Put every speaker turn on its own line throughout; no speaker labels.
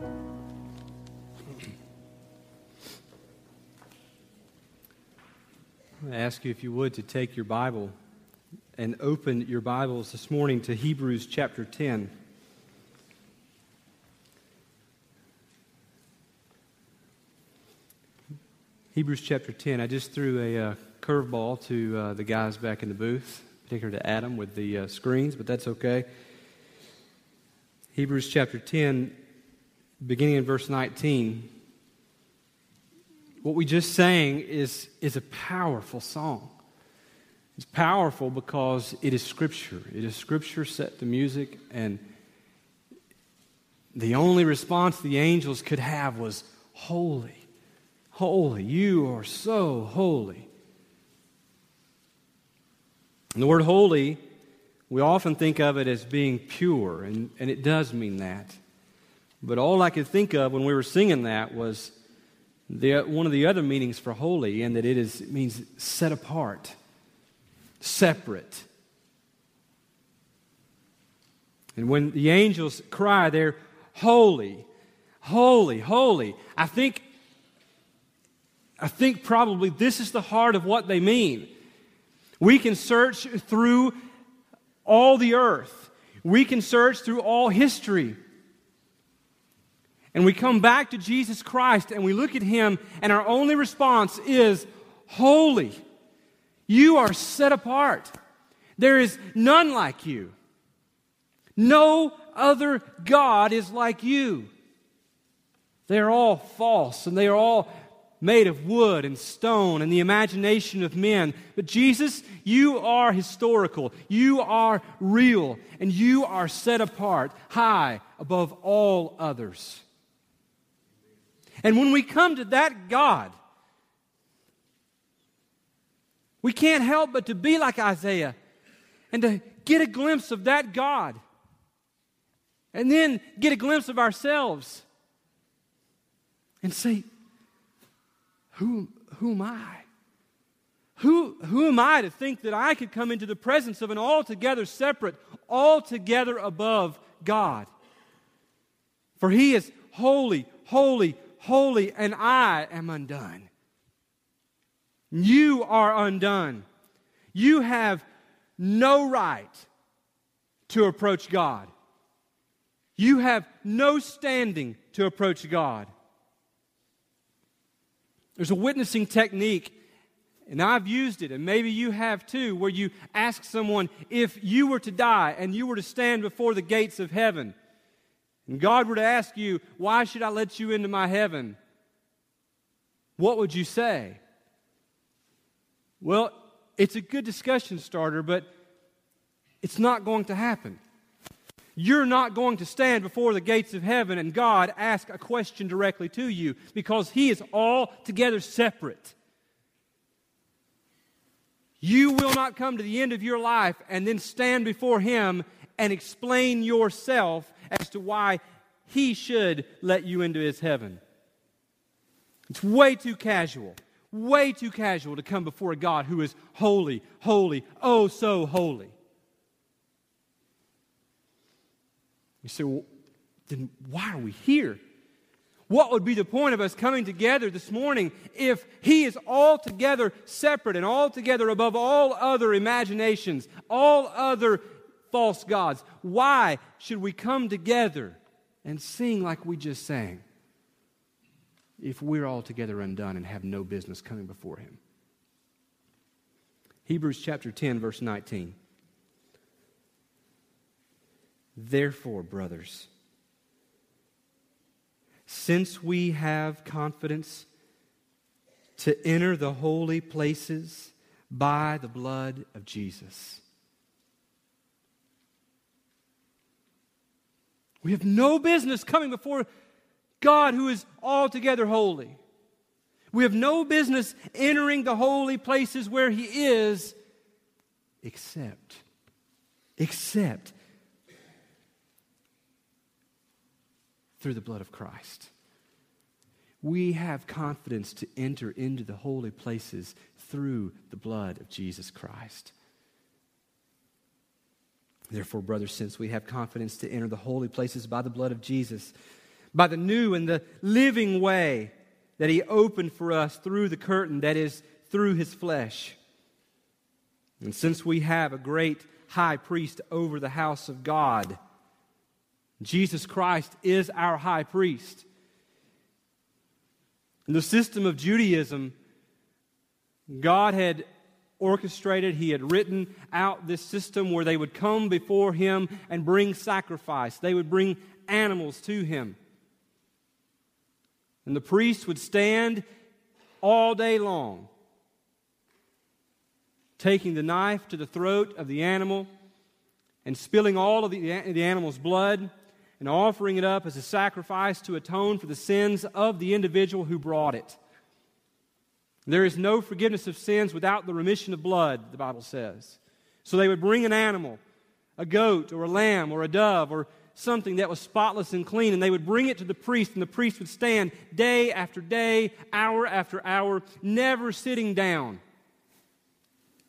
I ask you, if you would, to take your Bible and open your Bibles this morning to Hebrews chapter 10. Hebrews chapter 10. I just threw a uh, curveball to uh, the guys back in the booth, particularly to Adam with the uh, screens, but that's okay. Hebrews chapter 10, beginning in verse 19. What we just sang is, is a powerful song. It's powerful because it is Scripture. It is Scripture set to music, and the only response the angels could have was, Holy, holy, you are so holy. And the word holy, we often think of it as being pure, and, and it does mean that. But all I could think of when we were singing that was the, one of the other meanings for holy, and that it, is, it means set apart separate. And when the angels cry, they're holy, holy, holy. I think, I think probably this is the heart of what they mean. We can search through all the earth, we can search through all history. And we come back to Jesus Christ and we look at him, and our only response is holy. You are set apart. There is none like you. No other God is like you. They are all false and they are all made of wood and stone and the imagination of men. But Jesus, you are historical. You are real and you are set apart high above all others. And when we come to that God, we can't help but to be like Isaiah and to get a glimpse of that God. And then get a glimpse of ourselves and say, Who, who am I? Who, who am I to think that I could come into the presence of an altogether separate, altogether above God? For he is holy, holy, holy, and I am undone. You are undone. You have no right to approach God. You have no standing to approach God. There's a witnessing technique, and I've used it, and maybe you have too, where you ask someone if you were to die and you were to stand before the gates of heaven, and God were to ask you, Why should I let you into my heaven? What would you say? Well, it's a good discussion starter, but it's not going to happen. You're not going to stand before the gates of heaven and God ask a question directly to you because He is altogether separate. You will not come to the end of your life and then stand before Him and explain yourself as to why He should let you into His heaven. It's way too casual way too casual to come before a God who is holy, holy, oh so holy. You say, well, then why are we here? What would be the point of us coming together this morning if He is altogether separate and altogether above all other imaginations, all other false gods? Why should we come together and sing like we just sang? if we're altogether undone and have no business coming before Him. Hebrews chapter 10, verse 19. Therefore, brothers, since we have confidence to enter the holy places by the blood of Jesus. We have no business coming before God who is altogether holy. We have no business entering the holy places where He is except, except through the blood of Christ. We have confidence to enter into the holy places through the blood of Jesus Christ. Therefore, brothers, since we have confidence to enter the holy places by the blood of Jesus, by the new and the living way that He opened for us through the curtain, that is, through His flesh. And since we have a great high priest over the house of God, Jesus Christ is our high priest. In the system of Judaism, God had orchestrated, He had written out this system where they would come before Him and bring sacrifice. They would bring animals to Him. And the priest would stand all day long, taking the knife to the throat of the animal and spilling all of the, the animal's blood and offering it up as a sacrifice to atone for the sins of the individual who brought it. There is no forgiveness of sins without the remission of blood, the Bible says. So they would bring an animal, a goat or a lamb or a dove or something that was spotless and clean, and they would bring it to the priest, and the priest would stand day after day, hour after hour, never sitting down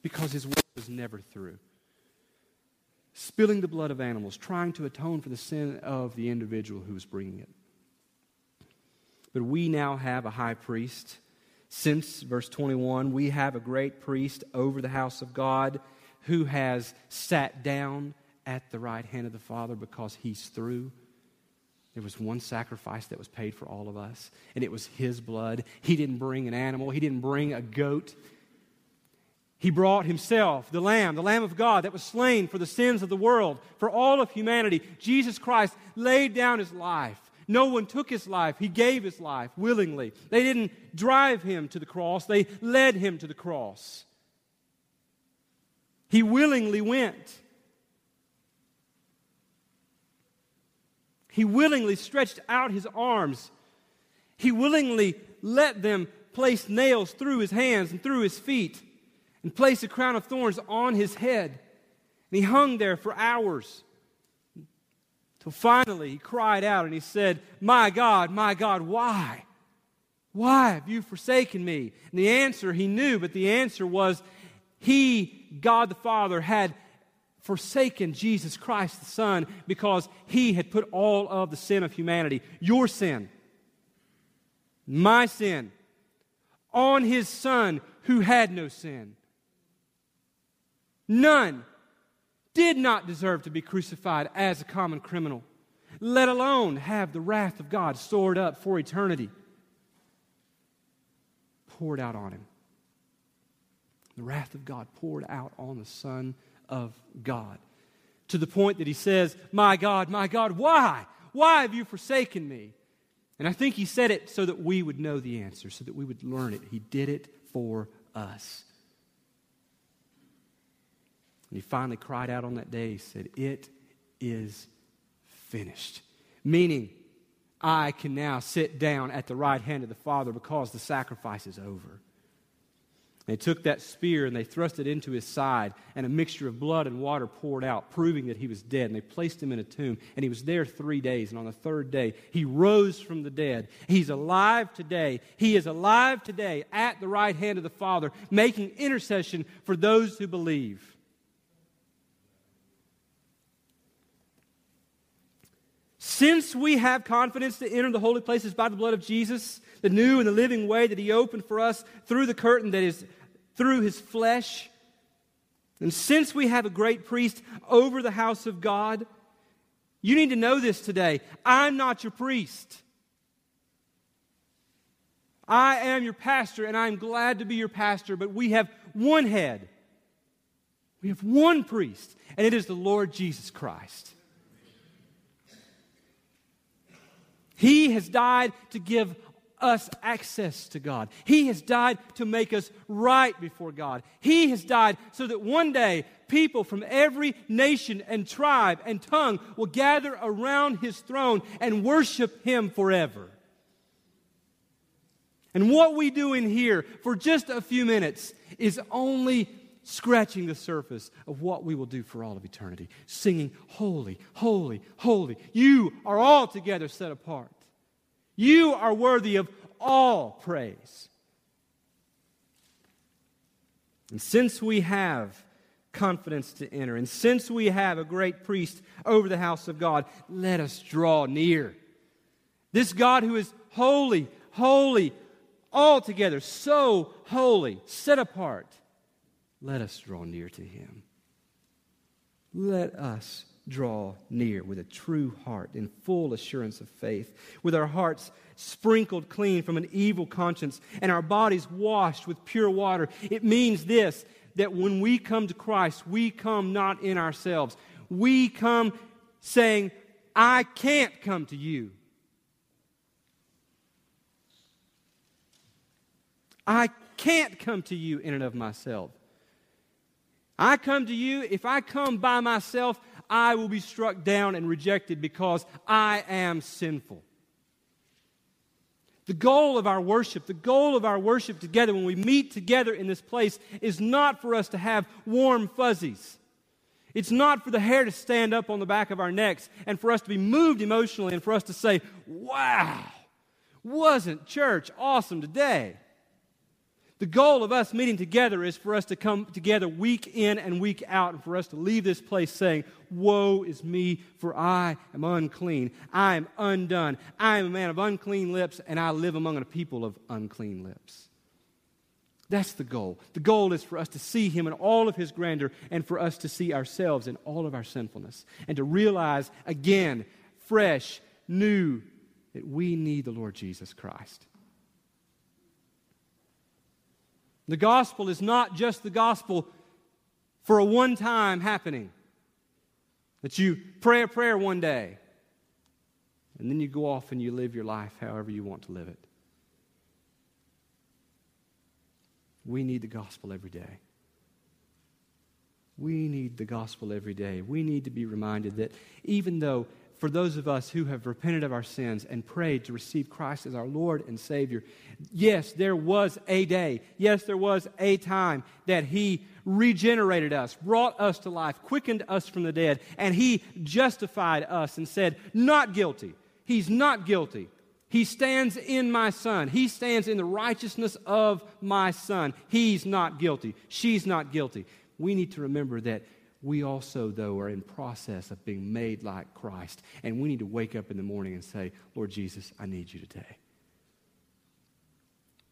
because his work was never through. Spilling the blood of animals, trying to atone for the sin of the individual who was bringing it. But we now have a high priest since, verse 21, we have a great priest over the house of God who has sat down at the right hand of the Father because he's through. There was one sacrifice that was paid for all of us, and it was his blood. He didn't bring an animal, he didn't bring a goat. He brought himself, the Lamb, the Lamb of God that was slain for the sins of the world, for all of humanity. Jesus Christ laid down his life no one took his life. He gave his life willingly. They didn't drive him to the cross, they led him to the cross. He willingly went. He willingly stretched out his arms. He willingly let them place nails through his hands and through his feet and place a crown of thorns on his head. And he hung there for hours. Till finally he cried out and he said, My God, my God, why? Why have you forsaken me? And the answer he knew, but the answer was he, God the Father, had forsaken Jesus Christ the Son because he had put all of the sin of humanity, your sin, my sin, on his Son who had no sin. None did not deserve to be crucified as a common criminal, let alone have the wrath of God stored up for eternity poured out on him. The wrath of God poured out on the Son of God to the point that he says, My God, my God, why? Why have you forsaken me? And I think he said it so that we would know the answer, so that we would learn it. He did it for us. And he finally cried out on that day. He said, It is finished. Meaning, I can now sit down at the right hand of the Father because the sacrifice is over. They took that spear and they thrust it into his side, and a mixture of blood and water poured out, proving that he was dead. And they placed him in a tomb, and he was there three days. And on the third day, he rose from the dead. He's alive today. He is alive today at the right hand of the Father, making intercession for those who believe. Since we have confidence to enter the holy places by the blood of Jesus, the new and the living way that He opened for us through the curtain that is through His flesh, and since we have a great priest over the house of God, you need to know this today. I'm not your priest. I am your pastor, and I'm glad to be your pastor, but we have one head. We have one priest, and it is the Lord Jesus Christ. He has died to give us access to God. He has died to make us right before God. He has died so that one day people from every nation and tribe and tongue will gather around his throne and worship him forever. And what we do in here for just a few minutes is only scratching the surface of what we will do for all of eternity, singing, Holy, holy, holy. You are altogether set apart. You are worthy of all praise. And since we have confidence to enter, and since we have a great priest over the house of God, let us draw near. This God who is holy, holy, altogether so holy, set apart. Let us draw near to him. Let us draw near with a true heart in full assurance of faith, with our hearts sprinkled clean from an evil conscience and our bodies washed with pure water. It means this that when we come to Christ, we come not in ourselves. We come saying, I can't come to you. I can't come to you in and of myself. I come to you, if I come by myself, I will be struck down and rejected because I am sinful. The goal of our worship, the goal of our worship together when we meet together in this place is not for us to have warm fuzzies. It's not for the hair to stand up on the back of our necks and for us to be moved emotionally and for us to say, wow, wasn't church awesome today? The goal of us meeting together is for us to come together week in and week out and for us to leave this place saying, Woe is me, for I am unclean. I am undone. I am a man of unclean lips, and I live among a people of unclean lips. That's the goal. The goal is for us to see Him in all of His grandeur and for us to see ourselves in all of our sinfulness and to realize again, fresh, new, that we need the Lord Jesus Christ. The gospel is not just the gospel for a one time happening. That you pray a prayer one day and then you go off and you live your life however you want to live it. We need the gospel every day. We need the gospel every day. We need to be reminded that even though for those of us who have repented of our sins and prayed to receive Christ as our Lord and Savior, yes, there was a day, yes, there was a time that He regenerated us, brought us to life, quickened us from the dead, and He justified us and said, Not guilty. He's not guilty. He stands in my son. He stands in the righteousness of my son. He's not guilty. She's not guilty. We need to remember that we also, though, are in process of being made like Christ. And we need to wake up in the morning and say, Lord Jesus, I need you today.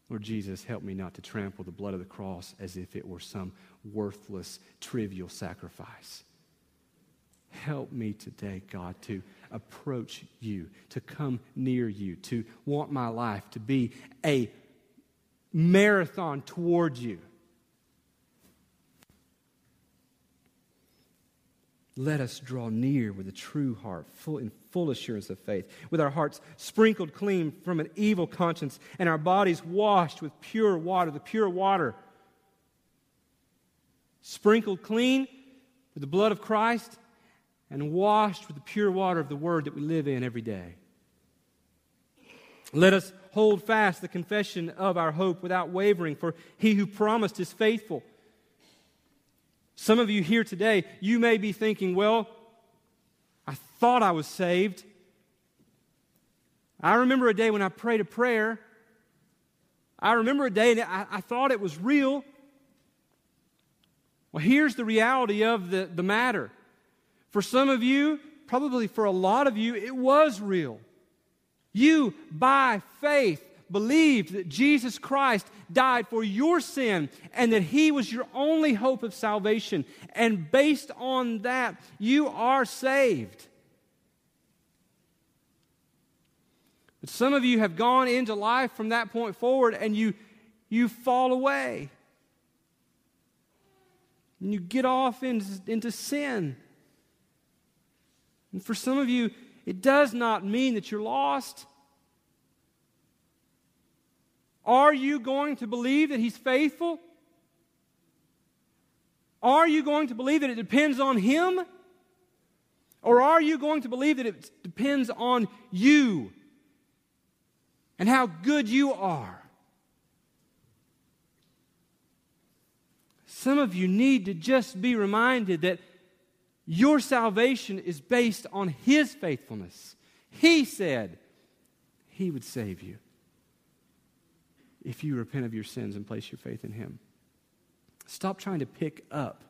Lord Jesus, help me not to trample the blood of the cross as if it were some worthless, trivial sacrifice. Help me today, God, to approach you, to come near you, to want my life to be a marathon toward you Let us draw near with a true heart, full, in full assurance of faith, with our hearts sprinkled clean from an evil conscience and our bodies washed with pure water, the pure water. Sprinkled clean with the blood of Christ and washed with the pure water of the Word that we live in every day. Let us hold fast the confession of our hope without wavering, for he who promised is faithful. Some of you here today, you may be thinking, well, I thought I was saved. I remember a day when I prayed a prayer. I remember a day that I, I thought it was real. Well, here's the reality of the, the matter. For some of you, probably for a lot of you, it was real. You, by faith, believed that Jesus Christ died for your sin and that he was your only hope of salvation. And based on that, you are saved. But some of you have gone into life from that point forward and you, you fall away. And you get off into, into sin. And for some of you, it does not mean that you're lost. Are you going to believe that He's faithful? Are you going to believe that it depends on Him? Or are you going to believe that it depends on you and how good you are? Some of you need to just be reminded that your salvation is based on His faithfulness. He said He would save you if you repent of your sins and place your faith in Him. Stop trying to pick up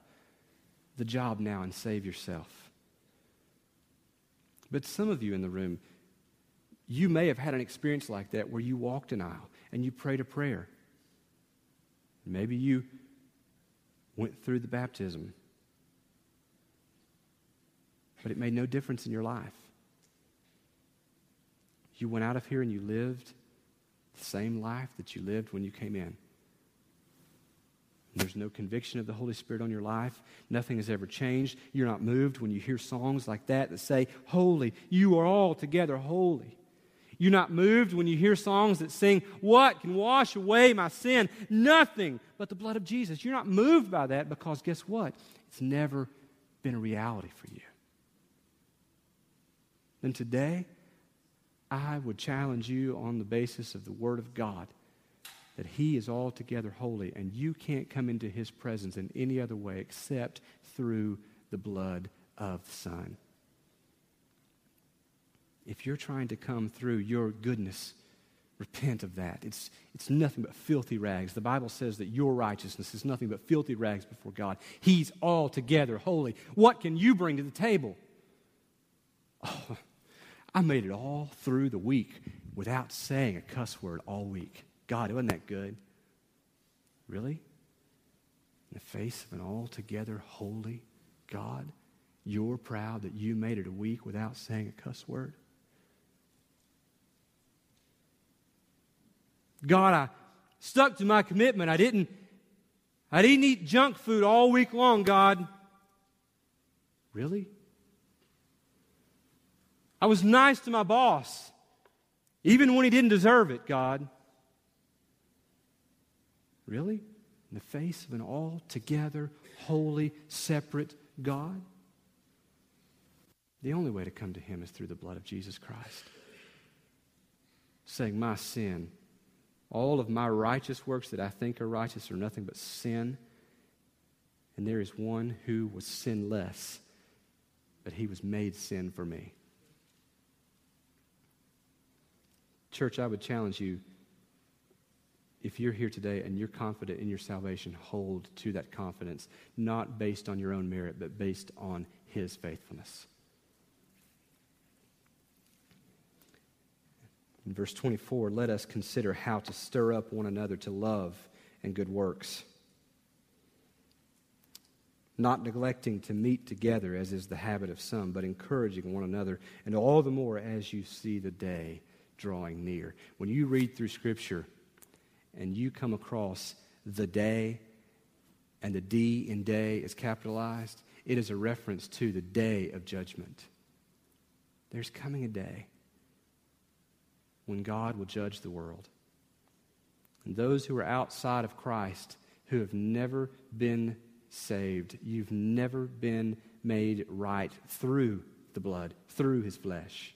the job now and save yourself. But some of you in the room, You may have had an experience like that where you walked an aisle and you prayed a prayer. Maybe you went through the baptism, but it made no difference in your life. You went out of here and you lived the same life that you lived when you came in. There's no conviction of the Holy Spirit on your life. Nothing has ever changed. You're not moved when you hear songs like that that say, Holy, you are all together holy. You're not moved when you hear songs that sing, What can wash away my sin? Nothing but the blood of Jesus. You're not moved by that because guess what? It's never been a reality for you. Then today, I would challenge you on the basis of the Word of God that He is altogether holy, and you can't come into His presence in any other way except through the blood of the Son. If you're trying to come through your goodness, repent of that. It's, it's nothing but filthy rags. The Bible says that your righteousness is nothing but filthy rags before God. He's altogether holy. What can you bring to the table? Oh, I made it all through the week without saying a cuss word all week. God, it wasn't that good? Really? In the face of an altogether holy God, you're proud that you made it a week without saying a cuss word? God, I stuck to my commitment. I didn't I didn't eat junk food all week long, God. Really? I was nice to my boss, even when he didn't deserve it, God. Really? In the face of an altogether holy, separate God? The only way to come to Him is through the blood of Jesus Christ. Saying, My sin, all of my righteous works that I think are righteous are nothing but sin. And there is one who was sinless, but He was made sin for me. Church, I would challenge you if you're here today and you're confident in your salvation, hold to that confidence, not based on your own merit, but based on His faithfulness. In verse 24, let us consider how to stir up one another to love and good works, not neglecting to meet together, as is the habit of some, but encouraging one another, and all the more as you see the day drawing near. When you read through Scripture, and you come across the day and the D in day is capitalized, it is a reference to the day of judgment. There's coming a day when God will judge the world. And those who are outside of Christ, who have never been saved, you've never been made right through the blood, through his flesh.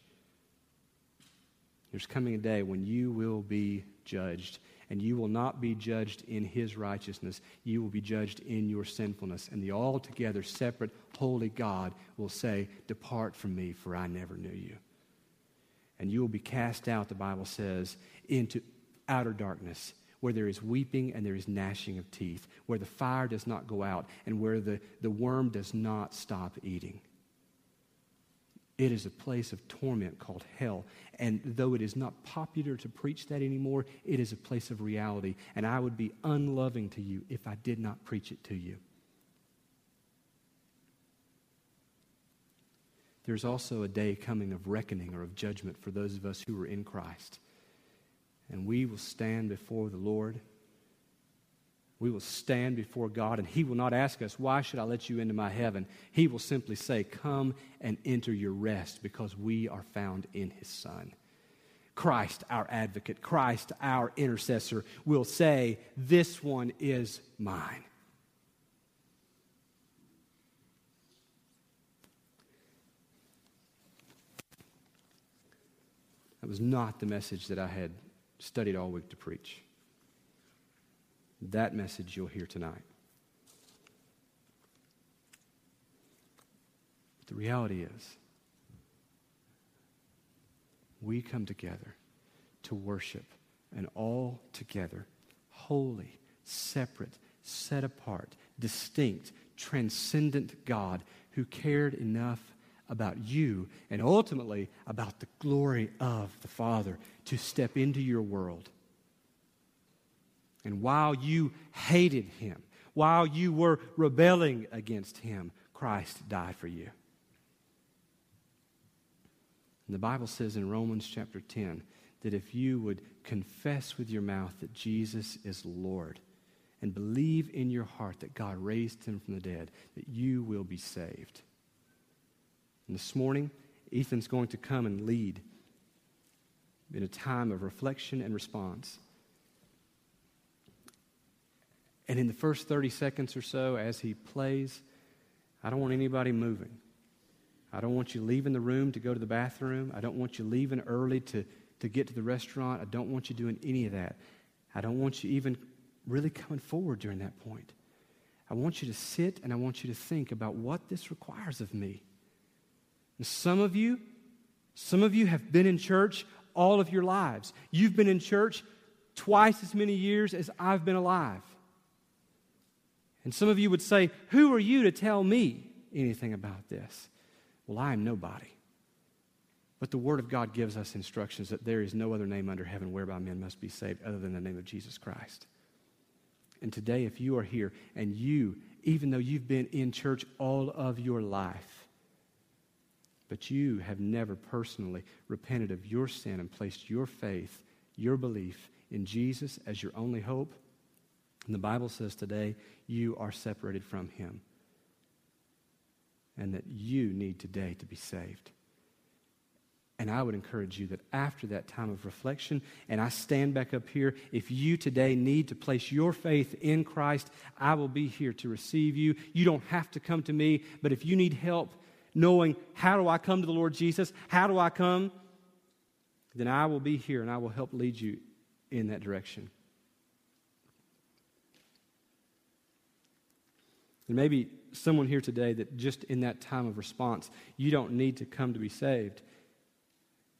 There's coming a day when you will be judged and you will not be judged in his righteousness. You will be judged in your sinfulness. And the altogether separate, holy God will say, Depart from me, for I never knew you. And you will be cast out, the Bible says, into outer darkness, where there is weeping and there is gnashing of teeth, where the fire does not go out, and where the, the worm does not stop eating. It is a place of torment called hell. And though it is not popular to preach that anymore, it is a place of reality. And I would be unloving to you if I did not preach it to you. There's also a day coming of reckoning or of judgment for those of us who are in Christ. And we will stand before the Lord we will stand before God and He will not ask us, Why should I let you into my heaven? He will simply say, Come and enter your rest because we are found in His Son. Christ, our advocate, Christ, our intercessor, will say, This one is mine. That was not the message that I had studied all week to preach. That message you'll hear tonight. But the reality is, we come together to worship an all together, holy, separate, set apart, distinct, transcendent God who cared enough about you and ultimately about the glory of the Father to step into your world. And while you hated him, while you were rebelling against him, Christ died for you. And the Bible says in Romans chapter 10 that if you would confess with your mouth that Jesus is Lord and believe in your heart that God raised him from the dead, that you will be saved. And this morning, Ethan's going to come and lead in a time of reflection and response. And in the first 30 seconds or so, as he plays, I don't want anybody moving. I don't want you leaving the room to go to the bathroom. I don't want you leaving early to, to get to the restaurant. I don't want you doing any of that. I don't want you even really coming forward during that point. I want you to sit and I want you to think about what this requires of me. And some of you, some of you have been in church all of your lives. You've been in church twice as many years as I've been alive. And some of you would say, Who are you to tell me anything about this? Well, I am nobody. But the Word of God gives us instructions that there is no other name under heaven whereby men must be saved other than the name of Jesus Christ. And today, if you are here and you, even though you've been in church all of your life, but you have never personally repented of your sin and placed your faith, your belief in Jesus as your only hope, and the Bible says today you are separated from Him and that you need today to be saved. And I would encourage you that after that time of reflection, and I stand back up here, if you today need to place your faith in Christ, I will be here to receive you. You don't have to come to me, but if you need help knowing how do I come to the Lord Jesus, how do I come, then I will be here and I will help lead you in that direction. And maybe someone here today that just in that time of response, you don't need to come to be saved.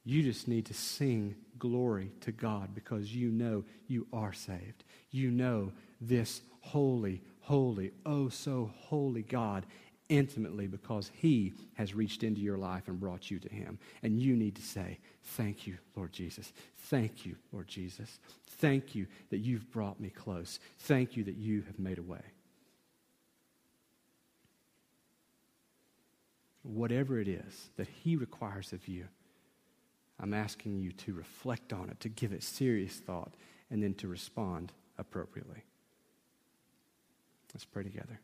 You just need to sing glory to God because you know you are saved. You know this holy, holy, oh so holy God intimately because He has reached into your life and brought you to Him. And you need to say, Thank you, Lord Jesus. Thank you, Lord Jesus. Thank you that you've brought me close. Thank you that you have made a way. Whatever it is that He requires of you, I'm asking you to reflect on it, to give it serious thought, and then to respond appropriately. Let's pray together.